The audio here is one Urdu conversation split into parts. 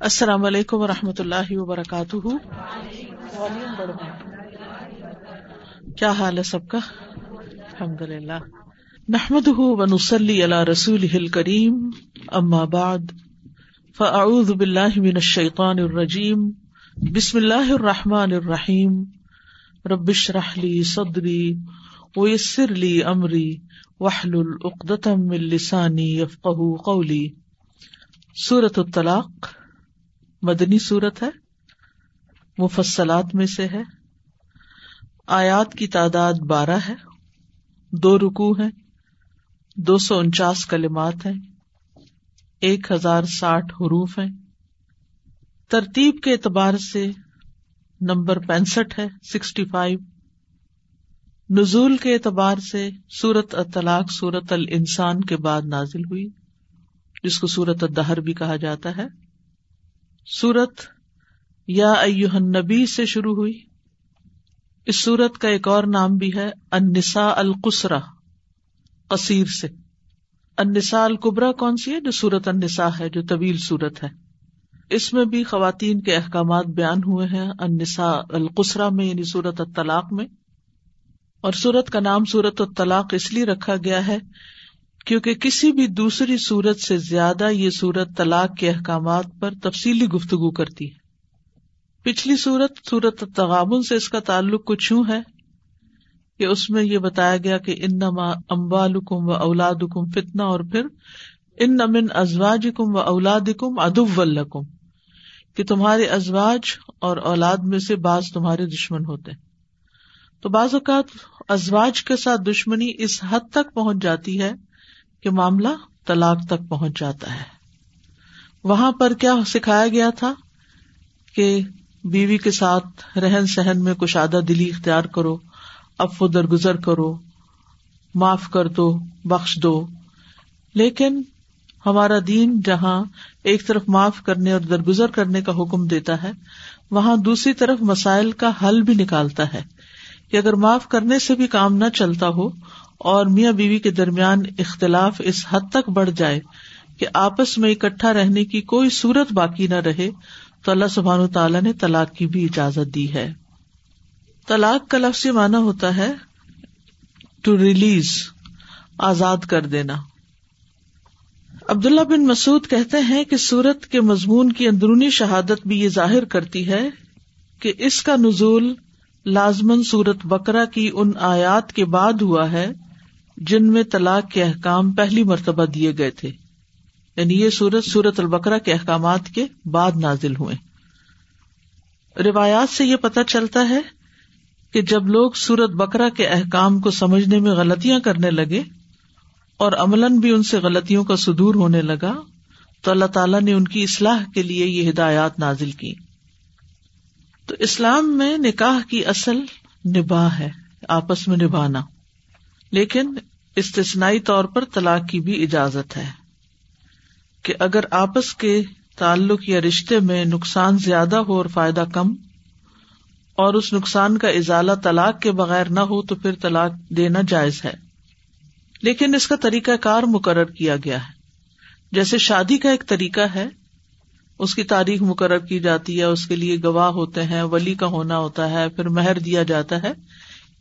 السلام علیکم و رحمۃ اللہ وبرکاتہ۔ کیا حال ہے سب کا؟ الحمد للہ نحمد ونسلی علی رسول کریم اما بعد، فاعوذ باللہ من الشیطان الرجیم۔ بسم اللہ الرحمٰن الرحیم۔ ربش رحلی صدری ویسر لی امری۔ وحل العقدم من لسانی یفقہ قولی۔ سورت الطلاق۔ مدنی صورت ہے۔ مفصلات میں سے ہے۔ آیات کی تعداد بارہ ہے۔ دو رکو ہے دو سو انچاس کلمات ہیں۔ ایک ہزار ساٹھ حروف ہیں۔ ترتیب کے اعتبار سے نمبر پینسٹھ ہے، سکسٹی فائیو۔ نزول کے اعتبار سے سورت اطلاق سورت ال انسان کے بعد نازل ہوئی، جس کو سورت الدہر بھی کہا جاتا ہے۔ سورت یا نبی سے شروع ہوئی۔ اس سورت کا ایک اور نام بھی ہے انسا القسرا قصیر سے۔ انسا القبرا کون سی ہے؟ جو سورت انسا ہے، جو طویل سورت ہے۔ اس میں بھی خواتین کے احکامات بیان ہوئے ہیں انسا القسرا میں یعنی سورت الطلاق میں۔ اور سورت کا نام سورت الطلاق اس لیے رکھا گیا ہے کیونکہ کسی بھی دوسری صورت سے زیادہ یہ صورت طلاق کے احکامات پر تفصیلی گفتگو کرتی ہے۔ پچھلی صورت صورت تغابن سے اس کا تعلق کچھ یوں ہے کہ اس میں یہ بتایا گیا کہ ان نما امبال کم و اولاد کم فتنا اور پھر ان نمن ازواج کم و اولاد کم ادب الکم کہ تمہارے ازواج اور اولاد میں سے بعض تمہارے دشمن ہوتے تو بعض اوقات ازواج کے ساتھ دشمنی اس حد تک پہنچ جاتی ہے کہ معاملہ طلاق تک پہنچ جاتا ہے۔ وہاں پر کیا سکھایا گیا تھا کہ بیوی کے ساتھ رہن سہن میں کشادہ دلی اختیار کرو اب و درگزر کرو، معاف کر دو، بخش دو۔ لیکن ہمارا دین جہاں ایک طرف معاف کرنے اور درگزر کرنے کا حکم دیتا ہے، وہاں دوسری طرف مسائل کا حل بھی نکالتا ہے۔ کہ اگر معاف کرنے سے بھی کام نہ چلتا ہو اور میاں بیوی کے درمیان اختلاف اس حد تک بڑھ جائے کہ آپس میں اکٹھا رہنے کی کوئی صورت باقی نہ رہے، تو اللہ سبحان تعالیٰ نے طلاق کی بھی اجازت دی ہے۔ طلاق کا لفظ مانا ہوتا ہے ٹو ریلیز آزاد کر دینا۔ عبداللہ بن مسعود کہتے ہیں کہ سورت کے مضمون کی اندرونی شہادت بھی یہ ظاہر کرتی ہے کہ اس کا نزول لازمن سورت بکرا کی ان آیات کے بعد ہوا ہے۔ جن میں طلاق کے احکام پہلی مرتبہ دیے گئے تھے۔ یعنی یہ سورت سورت البکرا کے احکامات کے بعد نازل ہوئے۔ روایات سے یہ پتہ چلتا ہے کہ جب لوگ سورت بکرا کے احکام کو سمجھنے میں غلطیاں کرنے لگے اور عملاً بھی ان سے غلطیوں کا سدور ہونے لگا، تو اللہ تعالیٰ نے ان کی اصلاح کے لیے یہ ہدایات نازل کی۔ تو اسلام میں نکاح کی اصل نباہ ہے، آپس میں نبھانا۔ لیکن استثنائی طور پر طلاق کی بھی اجازت ہے کہ اگر آپس کے تعلق یا رشتے میں نقصان زیادہ ہو اور فائدہ کم اور اس نقصان کا ازالہ طلاق کے بغیر نہ ہو تو پھر طلاق دینا جائز ہے۔ لیکن اس کا طریقہ کار مقرر کیا گیا ہے۔ جیسے شادی کا ایک طریقہ ہے، اس کی تاریخ مقرر کی جاتی ہے، اس کے لیے گواہ ہوتے ہیں، ولی کا ہونا ہوتا ہے، پھر مہر دیا جاتا ہے۔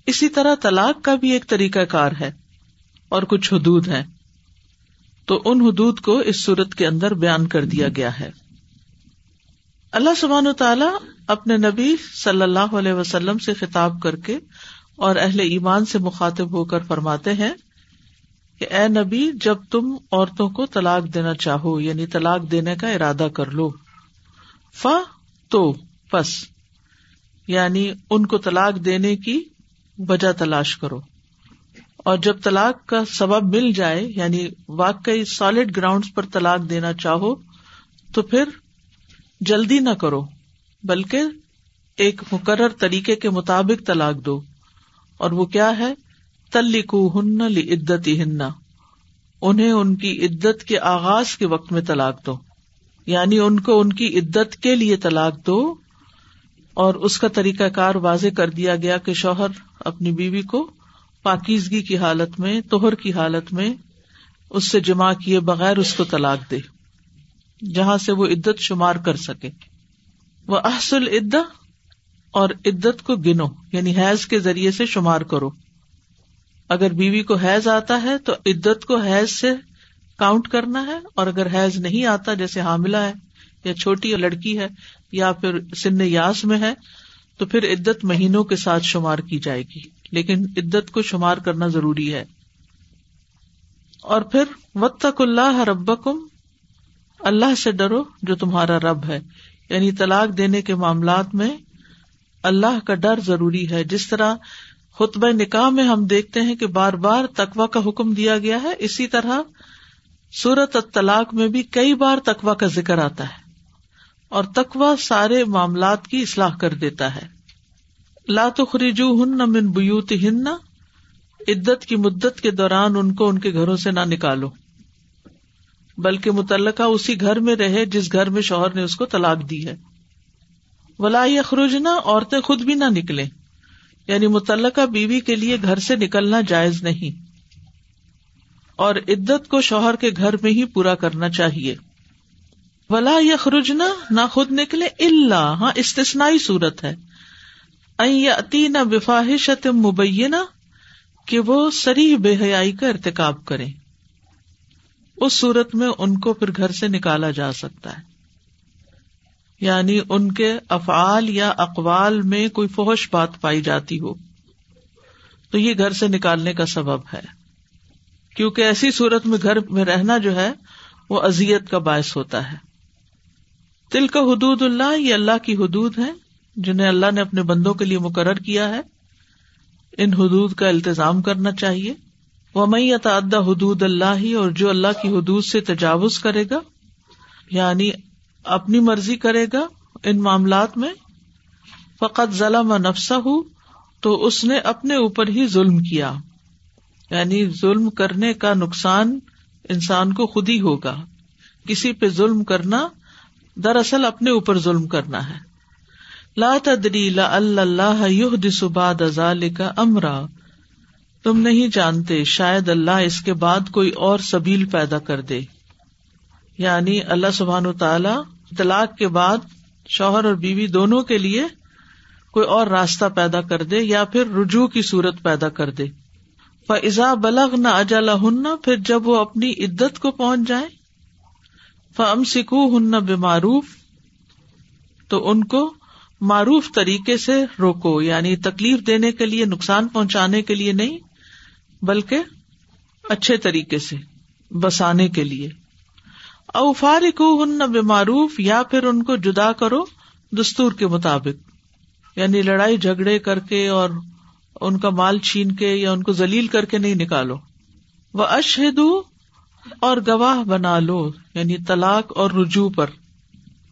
اسی طرح طلاق کا بھی ایک طریقہ کار ہے اور کچھ حدود ہے تو ان حدود کو اس صورت کے اندر بیان کر دیا گیا ہے۔ اللہ سبحان و تعالی اپنے نبی صلی اللہ علیہ وسلم سے خطاب کر کے اور اہل ایمان سے مخاطب ہو کر فرماتے ہیں کہ اے نبی، جب تم عورتوں کو طلاق دینا چاہو یعنی طلاق دینے کا ارادہ کر لو۔ ف تو پس یعنی ان کو طلاق دینے کی وجہ تلاش کرو۔ اور جب طلاق کا سبب مل جائے یعنی واقعی سالڈ گراؤنڈ پر طلاق دینا چاہو، تو پھر جلدی نہ کرو، بلکہ ایک مقرر طریقے کے مطابق طلاق دو۔ اور وہ کیا ہے؟ تلکو ہن عدت ہننا انہیں ان کی عدت کے آغاز کے وقت میں طلاق دو۔ یعنی ان کو ان کی عدت کے لیے طلاق دو اور اس کا طریقہ کار واضح کر دیا گیا کہ شوہر اپنی بیوی کو پاکیزگی کی حالت میں، توہر کی حالت میں اس سے جمع کیے بغیر اس کو طلاق دے، جہاں سے وہ عدت شمار کر سکے۔ وہ احسل عدا اور عدت کو گنو یعنی حیض کے ذریعے سے شمار کرو۔ اگر بیوی کو حیض آتا ہے تو عدت کو حیض سے کاؤنٹ کرنا ہے، اور اگر حیض نہیں آتا، جیسے حاملہ ہے یا چھوٹی لڑکی ہے یا پھر سن یاس میں ہے، تو پھر عدت مہینوں کے ساتھ شمار کی جائے گی۔ لیکن عدت کو شمار کرنا ضروری ہے۔ اور پھر وط تک اللہ رب اللہ سے ڈرو جو تمہارا رب ہے۔ یعنی طلاق دینے کے معاملات میں اللہ کا ڈر ضروری ہے۔ جس طرح خطبہ نکاح میں ہم دیکھتے ہیں کہ بار بار تقوا کا حکم دیا گیا ہے، اسی طرح سورت طلاق میں بھی کئی بار تقوا کا ذکر آتا ہے۔ اور تقوا سارے معاملات کی اصلاح کر دیتا ہے۔ لات خریجو ہن من بیوت ہن عدت کی مدت کے دوران ان کو ان کے گھروں سے نہ نکالو، بلکہ متعلقہ اسی گھر میں رہے جس گھر میں شوہر نے اس کو طلاق دی ہے۔ ولا اخروجنا عورتیں خود بھی نہ نکلے یعنی متعلقہ بیوی کے لیے گھر سے نکلنا جائز نہیں۔ اور عدت کو شوہر کے گھر میں ہی پورا کرنا چاہیے۔ ولا یخرجنا، نہ خود نکلے اللہ ہاں استثنائی صورت ہے۔ اتی نہ مبینہ، کہ وہ سری بے حیائی کا ارتکاب کرے اس صورت میں ان کو پھر گھر سے نکالا جا سکتا ہے۔ یعنی ان کے افعال یا اقوال میں کوئی فوش بات پائی جاتی ہو۔ تو یہ گھر سے نکالنے کا سبب ہے۔ کیونکہ ایسی صورت میں گھر میں رہنا جو ہے، وہ ازیت کا باعث ہوتا ہے۔ تل کا حدود اللہ، یہ اللہ کی حدود ہے جنہیں اللہ نے اپنے بندوں کے لیے مقرر کیا ہے۔ ان حدود کا التظام کرنا چاہیے۔ وہ میں تعدہ حدود اللہ ہی اور جو اللہ کی حدود سے تجاوز کرے گا یعنی اپنی مرضی کرے گا ان معاملات میں فقط ظلم نفسا ہو تو اس نے اپنے اوپر ہی ظلم کیا۔ یعنی ظلم کرنے کا نقصان انسان کو خود ہی ہوگا۔ کسی پہ ظلم کرنا دراصل اپنے اوپر ظلم کرنا ہے۔ لا تدری لا اللہ باد ازال کا امرا۔ تم نہیں جانتے شاید اللہ اس کے بعد کوئی اور سبیل پیدا کر دے۔ یعنی اللہ سبحان تعالی طلاق کے بعد شوہر اور بیوی دونوں کے لیے کوئی اور راستہ پیدا کر دے یا پھر رجوع کی صورت پیدا کر دے۔ فضا بلغ نہ اجلا ہن پھر جب وہ اپنی عدت کو پہنچ جائے فم سکو ہن بے معروف تو ان کو معروف طریقے سے روکو یعنی تکلیف دینے کے لیے، نقصان پہنچانے کے لیے نہیں، بلکہ اچھے طریقے سے، بسانے کے لیے۔ او فارکو ہن بے معروف یا پھر ان کو جدا کرو دستور کے مطابق۔ یعنی لڑائی جھگڑے کر کے اور ان کا مال چھین کے یا ان کو ذلیل کر کے نہیں نکالو۔ وہ اشہد اور گواہ بنا لو یعنی طلاق اور رجوع پر۔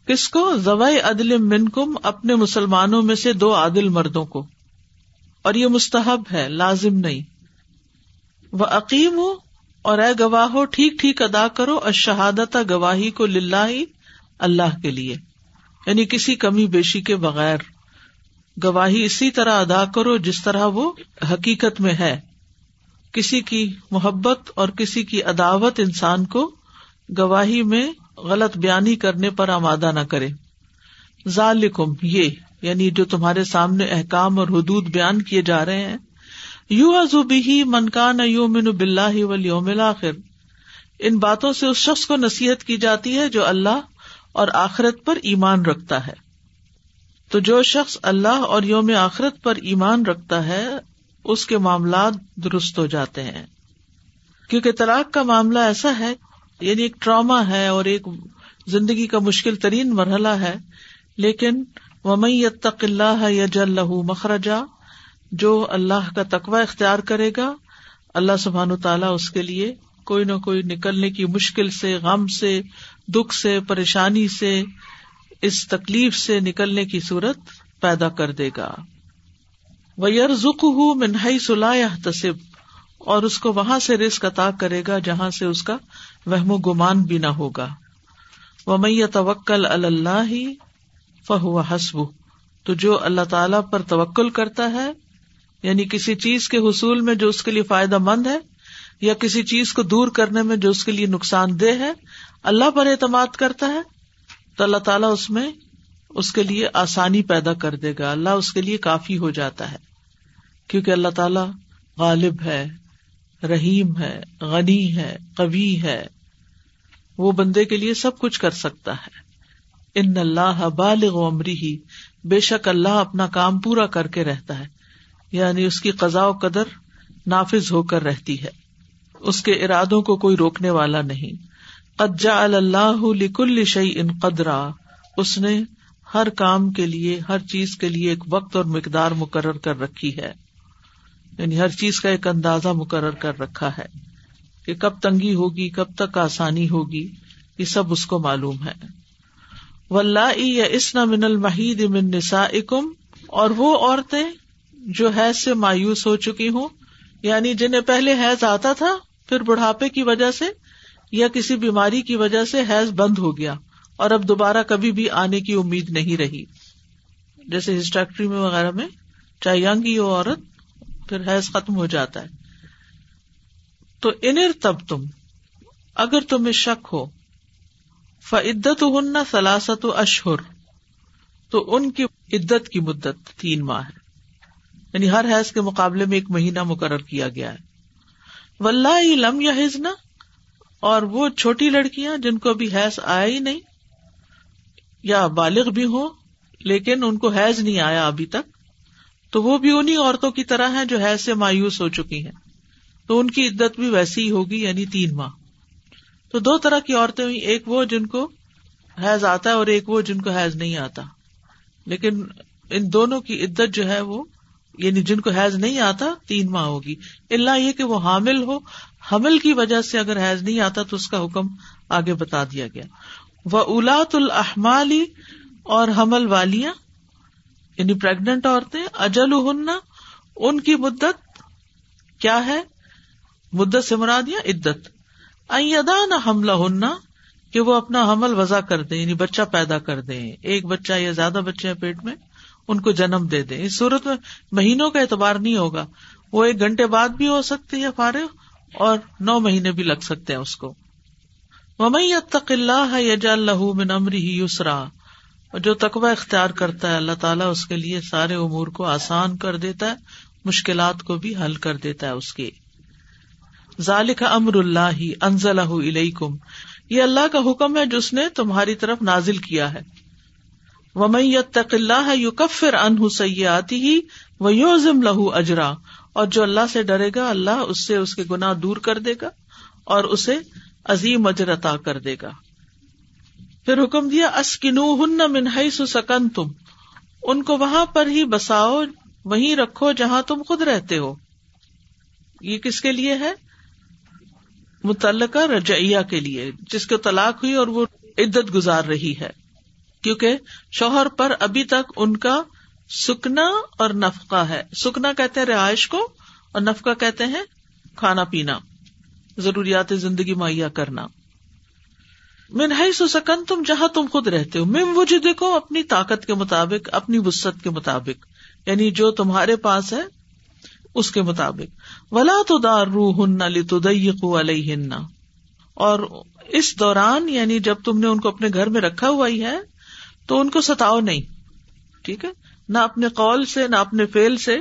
کس کو؟ زوائے عدل من کم اپنے مسلمانوں میں سے دو عادل مردوں کو۔ اور یہ مستحب ہے، لازم نہیں۔ وہ عقیم ہو اور اے گواہ ہو ٹھیک ٹھیک ادا کرو اور شہادت گواہی کو للہ ہی اللہ کے لیے۔ یعنی کسی کمی بیشی کے بغیر۔ گواہی اسی طرح ادا کرو جس طرح وہ حقیقت میں ہے۔ کسی کی محبت اور کسی کی عداوت انسان کو گواہی میں غلط بیانی کرنے پر آمادہ نہ کرے۔ ذالکم، یہ یعنی جو تمہارے سامنے احکام اور حدود بیان کیے جا رہے ہیں۔ یو ازوبی منکان یو من بلّہ ولیوم آخر ان باتوں سے اس شخص کو نصیحت کی جاتی ہے جو اللہ اور آخرت پر ایمان رکھتا ہے۔ تو جو شخص اللہ اور یوم آخرت پر ایمان رکھتا ہے اس کے معاملات درست ہو جاتے ہیں۔ کیونکہ طلاق کا معاملہ ایسا ہے یعنی ایک ٹراما ہے اور ایک زندگی کا مشکل ترین مرحلہ ہے، لیکن تق اللہ یا جل مخرجا، جو اللہ کا تقوی اختیار کرے گا، اللہ سبحان تعالیٰ اس کے لیے کوئی نہ کوئی نکلنے کی مشکل سے، غم سے، دکھ سے، پریشانی سے، اس تکلیف سے نکلنے کی صورت پیدا کر دے گا۔ منہائی سلاح تصب اور اس کو وہاں سے رسک عطا کرے گا جہاں سے اس کا وہم و گمان بھی نہ ہوگا۔ وہ توکل اللہ ہی فہو حسب تو جو اللہ تعالی پر توکل کرتا ہے یعنی کسی چیز کے حصول میں جو اس کے لیے فائدہ مند ہے، یا کسی چیز کو دور کرنے میں جو اس کے لیے نقصان دہ ہے، اللہ پر اعتماد کرتا ہے، تو اللہ تعالیٰ اس میں اس کے لیے آسانی پیدا کر دے گا۔ اللہ اس کے لیے کافی ہو جاتا ہے۔ کیونکہ اللہ تعالیٰ غالب ہے، رحیم ہے، غنی ہے کبھی ہے۔ وہ بندے کے لیے سب کچھ کر سکتا ہے۔ ان اللہ بالغ عمری ہی بے شک اللہ اپنا کام پورا کر کے رہتا ہے۔ یعنی اس کی قزا و قدر نافذ ہو کر رہتی ہے۔ اس کے ارادوں کو کوئی روکنے والا نہیں۔ قجا اللہ لکل شعی ان قدرا۔ اس نے ہر کام کے لیے، ہر چیز کے لیے ایک وقت اور مقدار مقرر کر رکھی ہے۔ یعنی ہر چیز کا ایک اندازہ مقرر کر رکھا ہے کہ کب تنگی ہوگی، کب تک آسانی ہوگی، یہ سب اس کو معلوم ہے۔ یا اسنا من المحید من نسا اکم اور وہ عورتیں جو حیض سے مایوس ہو چکی ہوں یعنی جنہیں پہلے حیض آتا تھا، پھر بڑھاپے کی وجہ سے یا کسی بیماری کی وجہ سے حیض بند ہو گیا۔ اور اب دوبارہ کبھی بھی آنے کی امید نہیں رہی۔ جیسے ہسٹیکٹری میں وغیرہ میں چاہے ینگ ہی ہو عورت پھر حیض ختم ہو جاتا ہے۔ تو انر تب تم، اگر تمہیں شک ہو فعدت ہن سلاست و اشہر، تو ان کی عدت کی مدت تین ماہ ہے۔ یعنی ہر حیض کے مقابلے میں ایک مہینہ مقرر کیا گیا ہے۔ ولہ لم یا ہزنا اور وہ چھوٹی لڑکیاں جن کو ابھی حیض آیا ہی نہیں یا بالغ بھی ہو لیکن ان کو حیض نہیں آیا ابھی تک، تو وہ بھی انہیں عورتوں کی طرح ہیں جو حیض سے مایوس ہو چکی ہیں۔ تو ان کی عدت بھی ویسی ہی ہوگی یعنی تین ماہ۔ تو دو طرح کی عورتیں ہوئی ایک وہ جن کو حیض آتا ہے اور ایک وہ جن کو حیض نہیں آتا۔ لیکن ان دونوں کی عدت جو ہے وہ یعنی جن کو حیض نہیں آتا، تین ماہ ہوگی۔ اللہ یہ کہ وہ حامل ہو، حمل کی وجہ سے اگر حیض نہیں آتا تو اس کا حکم آگے بتا دیا گیا۔ وہ اولاد الحمالی اور حمل والیاں یعنی پریگنٹ عورتیں اجل ہننا ان کی مدت کیا ہے؟ مدت سے مراد یا عدت؟ ادا حملہ ہننا کہ وہ اپنا حمل وضع کر دیں یعنی بچہ پیدا کر دیں، ایک بچہ یا زیادہ بچے ہیں پیٹ میں، ان کو جنم دے دیں۔ اس صورت میں مہینوں کا اعتبار نہیں ہوگا، وہ ایک گھنٹے بعد بھی ہو سکتے ہے فارغ اور نو مہینے بھی لگ سکتے ہیں اس کو۔ ممئی تق اللہ یج اللہ من امری یسرا جو تقوی اختیار کرتا ہے، اللہ تعالیٰ اس کے لیے سارے امور کو آسان کر دیتا ہے، مشکلات کو بھی حل کر دیتا ہے اس کے۔ ذالک امر اللہ انزل علیکم یہ اللہ کا حکم ہے جس نے تمہاری طرف نازل کیا ہے۔ یتق اللہ یو کفر ان سیاتی ہی وہ یوزم لہو اجرا اور جو اللہ سے ڈرے گا، اللہ اس سے اس کے گناہ دور کر دے گا اور اسے عظیم اجر عطا کر دے گا۔ پھر حکم دیا اسکنو ہن منہائی سکن تم ان کو وہاں پر ہی بساؤ، وہیں رکھو جہاں تم خود رہتے ہو۔ یہ کس کے لیے ہے؟ متعلقہ رجعیہ کے لیے، جس کو طلاق ہوئی اور وہ عدت گزار رہی ہے۔ کیونکہ شوہر پر ابھی تک ان کا سکنا اور نفقہ ہے۔ سکنا کہتے ہیں رہائش کو اور نفقہ کہتے ہیں کھانا پینا۔ ضروریات زندگی مہیا کرنا۔ منہائی سو سکن تم جہاں تم خود رہتے ہو مم وجہ دیکھو اپنی طاقت کے مطابق، اپنی وسط کے مطابق۔ یعنی جو تمہارے پاس ہے، اس کے مطابق۔ ولا تو دار روح ہن اور اس دوران یعنی جب تم نے ان کو اپنے گھر میں رکھا ہوا ہی ہے، تو ان کو ستاؤ نہیں۔ ٹھیک ہے؟ نہ اپنے قول سے، نہ اپنے فیل سے۔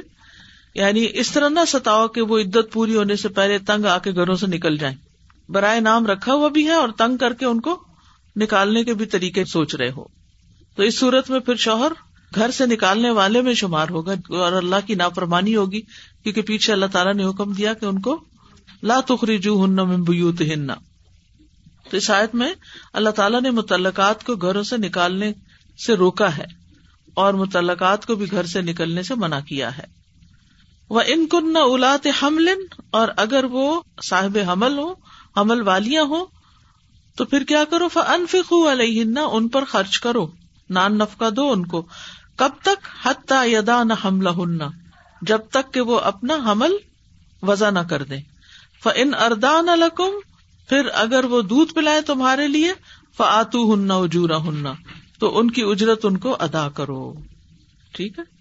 یعنی اس طرح نہ ستاؤ کہ وہ عدت پوری ہونے سے پہلے تنگ آ کے گھروں سے نکل جائیں۔ برائے نام رکھا ہوا بھی ہے اور تنگ کر کے ان کو نکالنے کے بھی طریقے سوچ رہے ہو۔ تو اس صورت میں پھر شوہر گھر سے نکالنے والے میں شمار ہوگا اور اللہ کی نافرمانی ہوگی، کیونکہ پیچھے اللہ تعالیٰ نے حکم دیا کہ ان کو لا تخری جو ہن بیوت ہننا تو اس آیت میں اللہ تعالیٰ نے متعلقات کو گھروں سے نکالنے سے روکا ہے اور متعلقات کو بھی گھر سے نکلنے سے منع کیا ہے۔ وہ ان کن نہ اولاد حمل اور اگر وہ صاحب حمل ہو حمل والیاں ہو تو پھر کیا کرو؟ انفک علیہ ان پر خرچ کرو، نان نفقہ دو ان کو۔ کب تک؟ حتا یدا نہ حملہ ہننا جب تک کہ وہ اپنا حمل وضع نہ کر دے ف ان اردان الکم پھر اگر وہ دودھ پلائے تمہارے لیے فعتو ہننا اجورا ہننا تو ان کی اجرت ان کو ادا کرو۔ ٹھیک ہے؟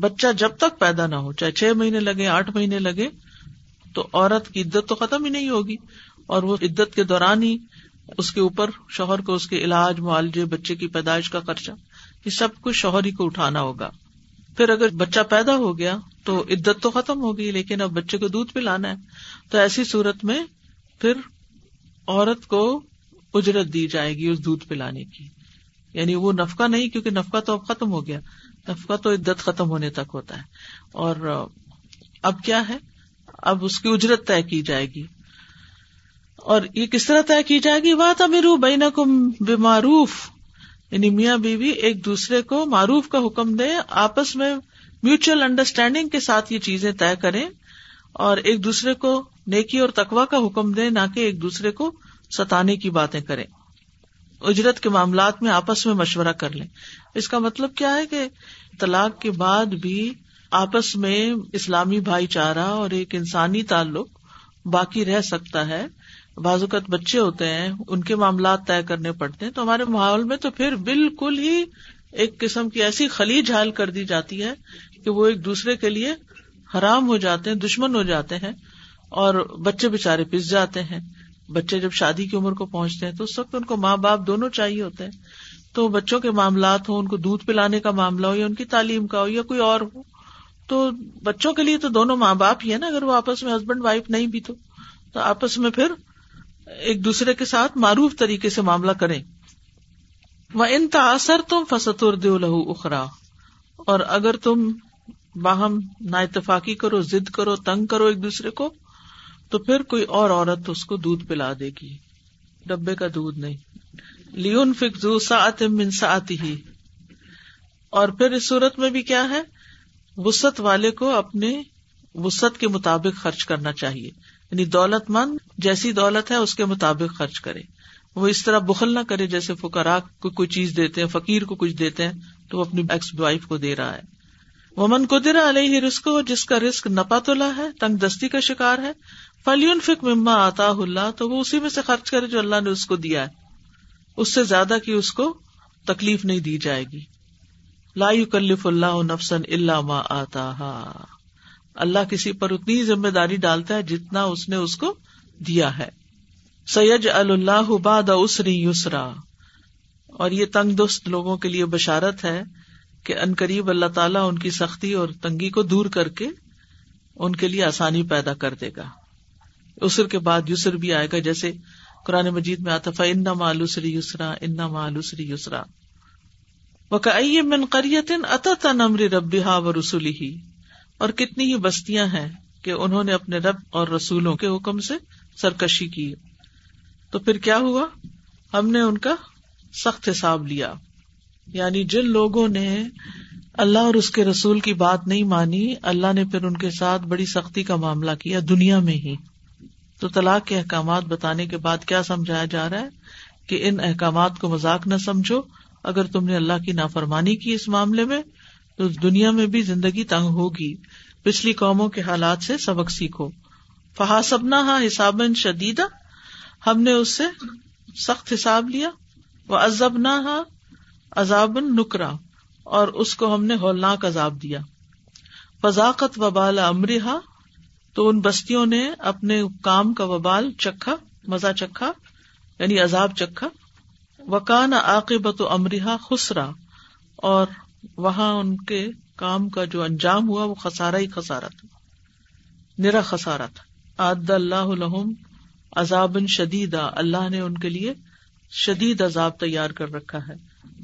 بچہ جب تک پیدا نہ ہو، چاہے چھ مہینے لگے، آٹھ مہینے لگے، تو عورت کی عدت تو ختم ہی نہیں ہوگی۔ اور وہ عدت کے دوران ہی اس کے اوپر شوہر کو اس کے علاج، معالجے، بچے کی پیدائش کا خرچہ، یہ سب کچھ شوہر ہی کو اٹھانا ہوگا۔ پھر اگر بچہ پیدا ہو گیا تو عدت تو ختم ہوگی، لیکن اب بچے کو دودھ پلانا ہے۔ تو ایسی صورت میں پھر عورت کو اجرت دی جائے گی اس دودھ پلانے کی۔ یعنی وہ نفقہ نہیں، کیونکہ نفقہ تو اب ختم ہو گیا۔ نفقہ تو عدت ختم ہونے تک ہوتا ہے۔ اور اب کیا ہے؟ اب اس کی اجرت طے کی جائے گی۔ اور یہ کس طرح طے کی جائے گی؟ بات امیر بین کم بے معروف یعنی میاں بیوی ایک دوسرے کو معروف کا حکم دے آپس میں میوچل انڈرسٹینڈنگ کے ساتھ یہ چیزیں طے کریں۔ اور ایک دوسرے کو نیکی اور تقوا کا حکم دے نہ کہ ایک دوسرے کو ستانے کی باتیں کریں۔ اجرت کے معاملات میں آپس میں مشورہ کر لیں۔ اس کا مطلب کیا ہے کہ طلاق کے بعد بھی آپس میں اسلامی بھائی چارہ اور ایک انسانی تعلق باقی رہ سکتا ہے۔ بعض اوقات بچے ہوتے ہیں، ان کے معاملات طے کرنے پڑتے ہیں۔ تو ہمارے ماحول میں تو پھر بالکل ہی ایک قسم کی ایسی خلی جھال کر دی جاتی ہے کہ وہ ایک دوسرے کے لیے حرام ہو جاتے ہیں، دشمن ہو جاتے ہیں اور بچے بےچارے پس جاتے ہیں۔ بچے جب شادی کی عمر کو پہنچتے ہیں تو اس وقت ان کو ماں باپ دونوں چاہیے ہوتے ہیں۔ تو بچوں کے معاملات ہوں، ان کو دودھ پلانے کا معاملہ ہو یا ان کی تعلیم کا ہو یا کوئی اور ہو۔ تو بچوں کے لیے تو دونوں ماں باپ ہی ہے نا، اگر وہ آپس میں ہسبینڈ وائف نہیں بھی تو۔ آپس میں پھر ایک دوسرے کے ساتھ معروف طریقے سے معاملہ کریں۔ وہ ان تاثر تم فستر دو لہو اخرا اور اگر تم باہم نا اتفاقی کرو، ضد کرو، تنگ کرو ایک دوسرے کو تو پھر کوئی اور عورت اس کو دودھ پلا دے گی۔ ڈبے کا دودھ نہیں۔ لیون فکزو سات من سات ہی اور پھر اس صورت میں بھی کیا ہے؟ وسط والے کو اپنے وسط کے مطابق خرچ کرنا چاہیے۔ یعنی دولت مند جیسی دولت ہے، اس کے مطابق خرچ کرے۔ وہ اس طرح بخل نہ کرے جیسے فکرا کو کوئی چیز دیتے ہیں، فقیر کو کچھ دیتے ہیں، تو وہ اپنی ایکس وائف کو دے رہا ہے۔ وہ من کو علیہ رسک ہو جس کا رسک نپا تولا ہے، تنگ دستی کا شکار ہے فلیون فک مما آتا اللہ تو وہ اسی میں سے خرچ کرے جو اللہ نے اس کو دیا ہے۔ اس سے زیادہ کی اس کو تکلیف نہیں دی جائے گی۔ لا کلف اللہ نفسن اللہ ما آتا اللہ کسی پر اتنی ذمہ داری ڈالتا ہے جتنا اس نے اس کو دیا ہے۔ سید اللہ باد اسری یسرا اور یہ تنگ دست لوگوں کے لیے بشارت ہے کہ ان قریب اللہ تعالیٰ ان کی سختی اور تنگی کو دور کر کے ان کے لیے آسانی پیدا کر دے گا۔ اسر کے بعد یسر بھی آئے گا، جیسے قرآن مجید میں آتا ان مالوسری یسرا ان مالوسری یسرا وہ من قریتن اتا نمر ربا و رسولی ہی اور کتنی ہی بستیاں ہیں کہ انہوں نے اپنے رب اور رسولوں کے حکم سے سرکشی کی۔ تو پھر کیا ہوا؟ ہم نے ان کا سخت حساب لیا۔ یعنی جن لوگوں نے اللہ اور اس کے رسول کی بات نہیں مانی، اللہ نے پھر ان کے ساتھ بڑی سختی کا معاملہ کیا دنیا میں ہی۔ تو طلاق کے احکامات بتانے کے بعد کیا سمجھایا جا رہا ہے کہ ان احکامات کو مذاق نہ سمجھو؟ اگر تم نے اللہ کی نافرمانی کی اس معاملے میں، تو دنیا میں بھی زندگی تنگ ہوگی۔ پچھلی قوموں کے حالات سے سبق سیکھو۔ فہاسبنا ہا حساب شدیدہ ہم نے اس سے سخت حساب لیا۔ وہ ازب نہ ہا عذاب نکرا۔ اور اس کو ہم نے ہولناک عذاب دیا۔ فضاقت وبال امرحا تو ان بستیوں نے اپنے کام کا وبال چکھا، مزہ چکھا یعنی عذاب چکھا۔ وکان عاقبت امرحا خسرا، اور وہاں ان کے کام کا جو انجام ہوا وہ خسارا ہی خسارا تھا، نرا خسارا تھا۔ آد اللہ الحم عذاب شدید اللہ نے ان کے لیے شدید عذاب تیار کر رکھا ہے۔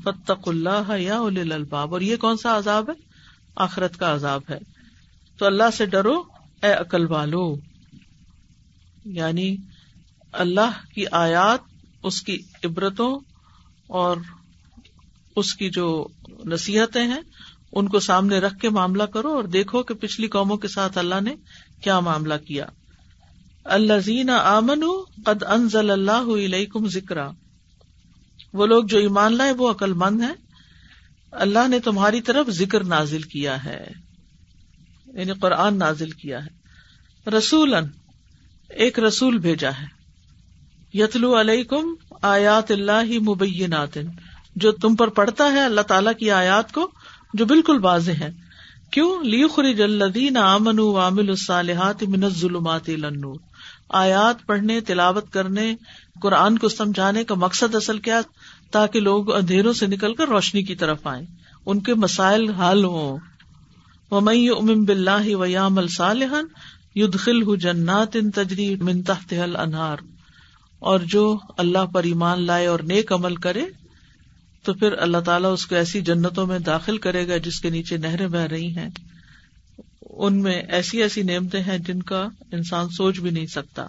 فتق اللہ یا الباب اور یہ کون سا عذاب ہے؟ آخرت کا عذاب ہے۔ تو اللہ سے ڈرو اے عقل والو یعنی اللہ کی آیات، اس کی عبرتوں اور اس کی جو نصیحتیں ہیں، ان کو سامنے رکھ کے معاملہ کرو اور دیکھو کہ پچھلی قوموں کے ساتھ اللہ نے کیا معاملہ کیا۔ اللہ زین آمن قد انزل اللہ علیکم ذکر وہ لوگ جو ایمان لائے، وہ عقل مند ہے اللہ نے تمہاری طرف ذکر نازل کیا ہے۔ یعنی قرآن نازل کیا ہے۔ رسول ایک رسول بھیجا ہے۔ یتلو علیکم آیات اللہ مبینات، جو تم پر پڑتا ہے اللہ تعالیٰ کی آیات کو، جو بالکل واضح ہے کیوں؟ لیو خری جلدین امن عامل الصالحات من الظلمات النور۔ آیات پڑھنے، تلاوت کرنے، قرآن کو سمجھانے کا مقصد اصل کیا؟ تاکہ لوگ اندھیروں سے نکل کر روشنی کی طرف آئیں۔ ان کے مسائل حل ہوں۔ ومئی امم بلّہ ویام الصالحن یدخل ہُ جنات ان تجری منتخت انہار اور جو اللہ پر ایمان لائے اور نیک عمل کرے، تو پھر اللہ تعالیٰ اس کو ایسی جنتوں میں داخل کرے گا جس کے نیچے نہریں بہ رہی ہیں۔ ان میں ایسی ایسی نعمتیں ہیں جن کا انسان سوچ بھی نہیں سکتا۔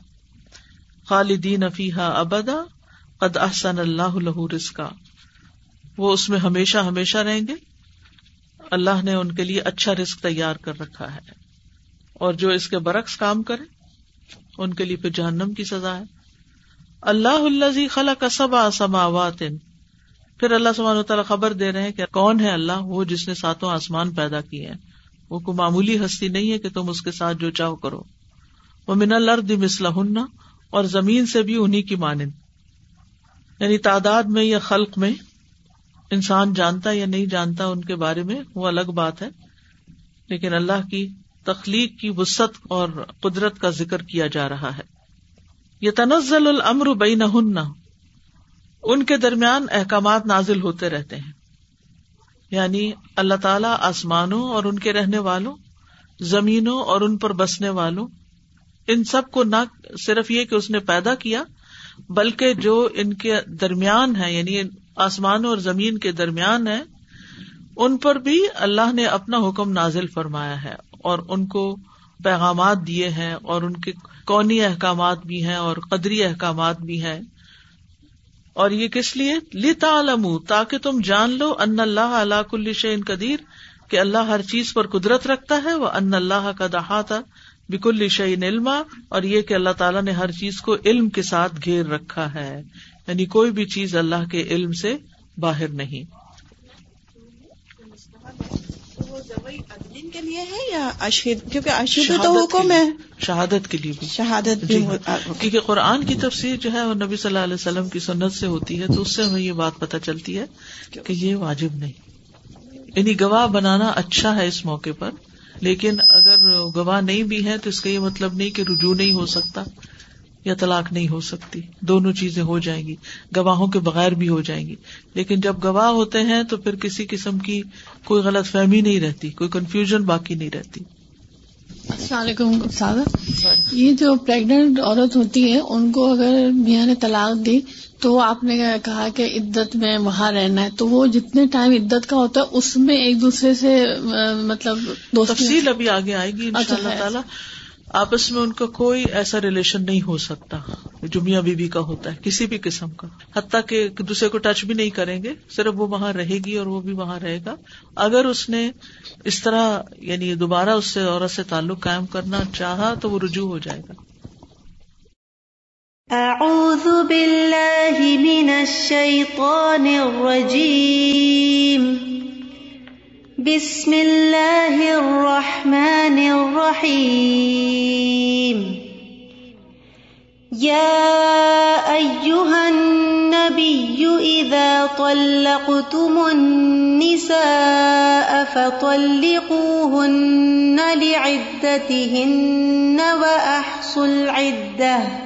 خالدین افیحا ابدا، قد احسن اللہ لہ رسکا وہ اس میں ہمیشہ ہمیشہ رہیں گے۔ اللہ نے ان کے لیے اچھا رسک تیار کر رکھا ہے۔ اور جو اس کے برعکس کام کرے، ان کے لیے پھر جہنم کی سزا ہے۔ اللہ اللہ خلا کا سب آسماوات پھر اللہ سبحانہ تعالیٰ خبر دے رہے ہیں کہ کون ہے اللہ؟ وہ جس نے ساتوں آسمان پیدا کیے ہیں۔ وہ کوئی معمولی ہستی نہیں ہے کہ تم اس کے ساتھ جو چاہو کرو۔ وہ من الرد مسلح اور زمین سے بھی انہیں کی مانند۔ یعنی تعداد میں یا خلق میں انسان جانتا یا نہیں جانتا ان کے بارے میں، وہ الگ بات ہے۔ لیکن اللہ کی تخلیق کی وسط اور قدرت کا ذکر کیا جا رہا ہے۔ یہ تنزل العمر بین ان کے درمیان احکامات نازل ہوتے رہتے ہیں۔ یعنی اللہ تعالی آسمانوں اور ان کے رہنے والوں، زمینوں اور ان پر بسنے والوں، ان سب کو نہ صرف یہ کہ اس نے پیدا کیا بلکہ جو ان کے درمیان ہے یعنی آسمانوں اور زمین کے درمیان ہے ان پر بھی اللہ نے اپنا حکم نازل فرمایا ہے اور ان کو پیغامات دیے ہیں اور ان کے کونی احکامات بھی ہیں اور قدری احکامات بھی ہیں۔ اور یہ کس لیے؟ لتا علم تاکہ تم جان لو ان اللہ اللہ کل شعین قدیر، کہ اللہ ہر چیز پر قدرت رکھتا ہے وہ ان اللہ کا دہاتا بکل شعین علما اور یہ کہ اللہ تعالیٰ نے ہر چیز کو علم کے ساتھ گھیر رکھا ہے۔ یعنی کوئی بھی چیز اللہ کے علم سے باہر نہیں۔ کے لیے ہے یا اشید کیونکہ اشید تو حکم ہے۔ شہادت کے لیے بھی۔ شہادت بھی جی، کیونکہ قرآن کی تفسیر جو ہے وہ نبی صلی اللہ علیہ وسلم کی سنت سے ہوتی ہے تو اس سے ہمیں یہ بات پتہ چلتی ہے کہ یہ واجب نہیں۔ یعنی گواہ بنانا اچھا ہے اس موقع پر لیکن اگر گواہ نہیں بھی ہے تو اس کا یہ مطلب نہیں کہ رجوع نہیں ہو سکتا یا طلاق نہیں ہو سکتی۔ دونوں چیزیں ہو جائیں گی۔ گواہوں کے بغیر بھی ہو جائیں گی۔ لیکن جب گواہ ہوتے ہیں تو پھر کسی قسم کی کوئی غلط فہمی نہیں رہتی، کوئی کنفیوژن باقی نہیں رہتی۔ السلام علیکم سادہ یہ جو پریگنٹ عورت ہوتی ہے، ان کو اگر میاں نے طلاق دی تو آپ نے کہا کہ عدت میں وہاں رہنا ہے تو وہ جتنے ٹائم عدت کا ہوتا ہے اس میں ایک دوسرے سے مطلب تفصیل ابھی آگے آئے گی ان شاء اللہ اچھا، تعالیٰ۔ آپس میں ان کا کوئی ایسا ریلیشن نہیں ہو سکتا جو میاں بیوی کا ہوتا ہے کسی بھی قسم کا۔ حتیٰ کہ ایک دوسرے کو ٹچ بھی نہیں کریں گے صرف وہ وہاں رہے گی اور وہ بھی وہاں رہے گا۔ اگر اس نے اس طرح یعنی دوبارہ اس سے عورت سے تعلق قائم کرنا چاہا تو وہ رجوع ہو جائے گا۔ اعوذ باللہ من الشیطان الرجیم بسم اللہ الرحمن الرحیم یا ایوہا النبی اذا طلقتم النساء فطلقوهن لعدتهن وأحصوا العدة.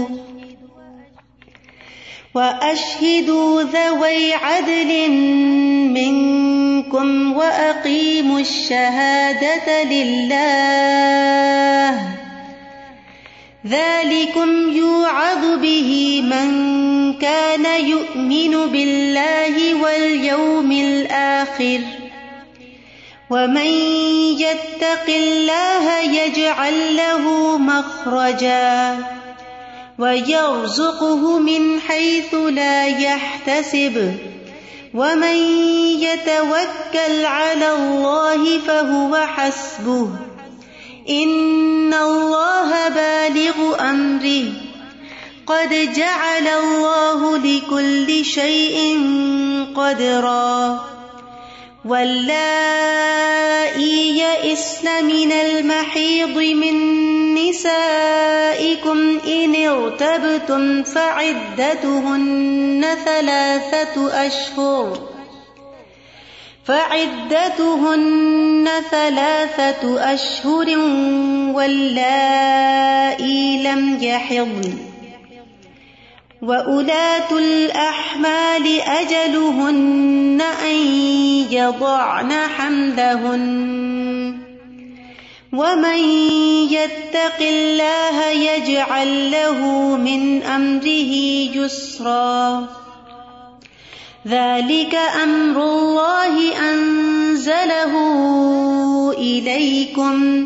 وأشهدوا ذوي عدل منكم وأقيموا الشهادة لله ذلكم يوعظ به من كان يؤمن بالله واليوم الآخر ومن يتق الله يجعل له مخرجا ويرزقه من حيث لا يحتسب ومن يتوكل على الله فهو حسبه إن الله بالغ أمره قد جعل الله لكل شيء قدرا واللائي يئسن من المحيض من نسائكم إن ارتبتم فعدتهن ثلاثة أشهر فعدتهن ثلاثة أشهر واللائي لم يحضن وأولاة الأحمال أجلهن أن يضعن حملهن ومن يتق الله يجعل له من أمره يسرا ذلك أمر الله أنزله إليكم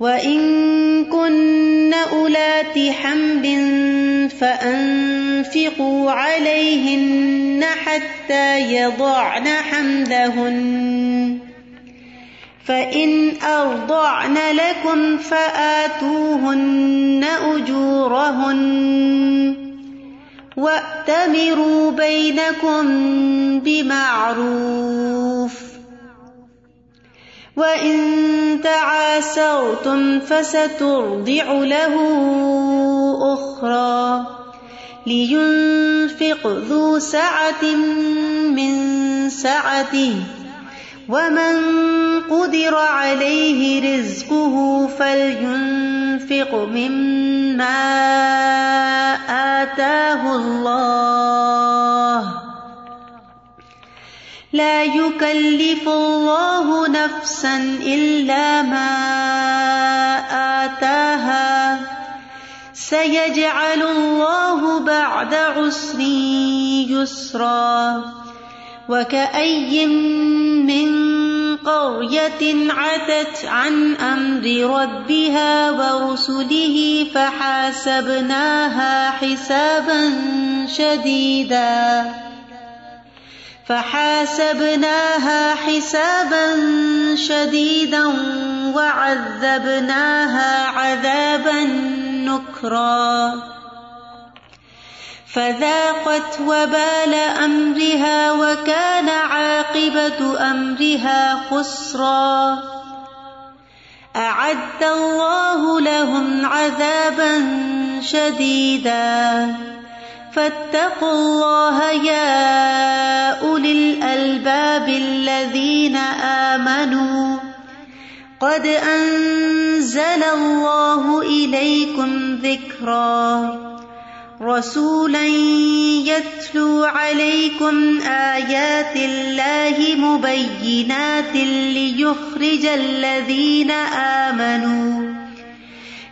وإن كن أولات حمل فأنفقوا عليهن حتى يضعن حملهن فإن أرضعن لكم فآتوهن أجورهن وإن تعاسرتم فسترضع له أخرى لينفق ذو سعة من سعته ومن قدر عليه رزقه فلينفق مما آتاه الله لا يكلف الله نفسا إلا ما آتاها سيجعل الله بعد عسر يسرا وكأي من قرية عتت عن أمر ربها ورسله فحاسبناها حسابا شديدا فحاسبناها حسابا شديدا وعذبناها عذابا نكرا. فذاقت وبال أمرها وكان عاقبة أمرها خسرا. أعد الله لهم عذابا شديدا. فاتقوا الله يا أولي الألباب الذين آمنوا. قد أنزل الله إليكم ذكرا. رسولا يتلو عليكم آيات الله مبينات ليخرج الذين آمنوا.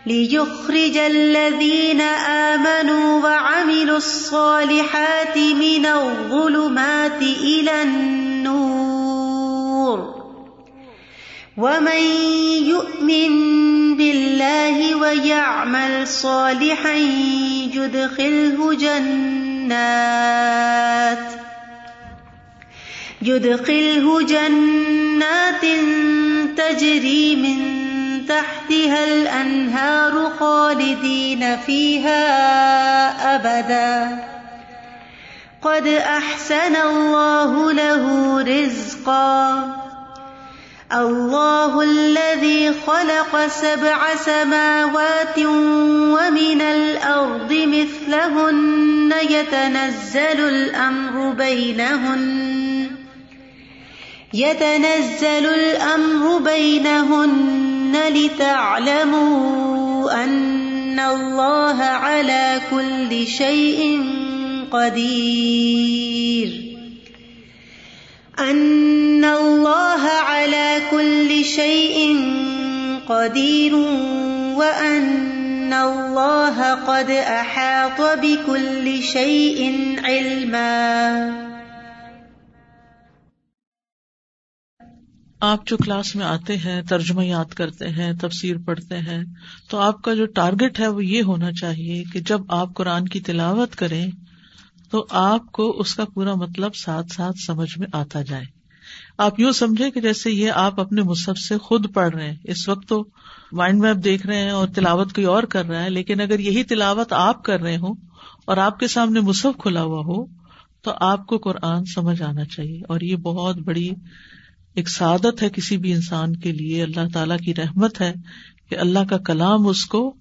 ليخرج الذين آمنوا وعملوا الصالحات من الظلمات إلى النور. ومن يؤمن بالله ويعمل صالحا يدخله جنات يدخله جنات تجري من تحتها الأنهار خالدين فيها أبدا. قد أحسن الله له رزقا. الله الذي خلق سبع سماوات ومن الأرض مثلهن يتنزل الأمر بينهن. يتنزل الأمر بينهن. لتعلموا أن الله على كل شيء قدير أن الله على كل شيء قدير وأن الله قد أحاط بكل شيء علما آپ جو کلاس میں آتے ہیں، ترجمہ یاد کرتے ہیں، تفسیر پڑھتے ہیں، تو آپ کا جو ٹارگیٹ ہے وہ یہ ہونا چاہیے کہ جب آپ قرآن کی تلاوت کریں تو آپ کو اس کا پورا مطلب ساتھ ساتھ سمجھ میں آتا جائے۔ آپ یوں سمجھے کہ جیسے یہ آپ اپنے مصحف سے خود پڑھ رہے ہیں۔ اس وقت تو مائنڈ میپ دیکھ رہے ہیں اور تلاوت کوئی اور کر رہا ہے، لیکن اگر یہی تلاوت آپ کر رہے ہوں اور آپ کے سامنے مصحف کھلا ہوا ہو، تو آپ کو قرآن سمجھ آنا چاہیے۔ اور یہ بہت بڑی ایک سعادت ہے کسی بھی انسان کے لیے، اللہ تعالیٰ کی رحمت ہے کہ اللہ کا کلام اس کو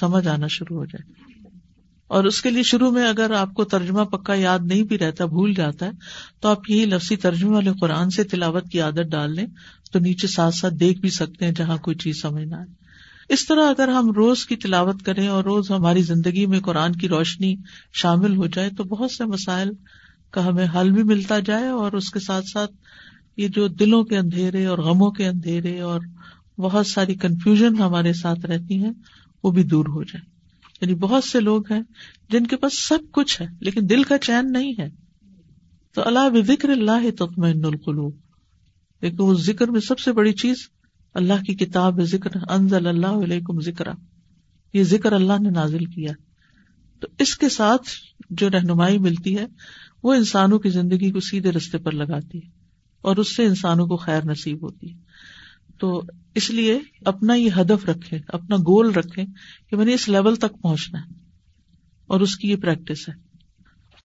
سمجھ آنا شروع ہو جائے۔ اور اس کے لیے شروع میں اگر آپ کو ترجمہ پکا یاد نہیں بھی رہتا، بھول جاتا ہے، تو آپ یہی لفظی ترجمے والے قرآن سے تلاوت کی عادت ڈال لیں، تو نیچے ساتھ ساتھ دیکھ بھی سکتے ہیں جہاں کوئی چیز سمجھ نہ آئے۔ اس طرح اگر ہم روز کی تلاوت کریں اور روز ہماری زندگی میں قرآن کی روشنی شامل ہو جائے، تو بہت سے مسائل کا ہمیں حل بھی ملتا جائے اور اس کے ساتھ ساتھ یہ جو دلوں کے اندھیرے اور غموں کے اندھیرے اور بہت ساری کنفیوژن ہمارے ساتھ رہتی ہیں، وہ بھی دور ہو جائے۔ یعنی بہت سے لوگ ہیں جن کے پاس سب کچھ ہے، لیکن دل کا چین نہیں ہے۔ تو اللہ بکر اللہ تطمئن القلوب۔ لیکن اس ذکر میں سب سے بڑی چیز اللہ کی کتاب ذکر انزل اللہ علیکم ذکر یہ ذکر اللہ نے نازل کیا۔ تو اس کے ساتھ جو رہنمائی ملتی ہے، وہ انسانوں کی زندگی کو سیدھے رستے پر لگاتی ہے۔ اور اس سے انسانوں کو خیر نصیب ہوتی ہے۔ تو اس لیے اپنا یہ ہدف رکھے اپنا گول رکھے کہ میں نے اس لیول تک پہنچنا ہے اور اس کی یہ پریکٹس ہے۔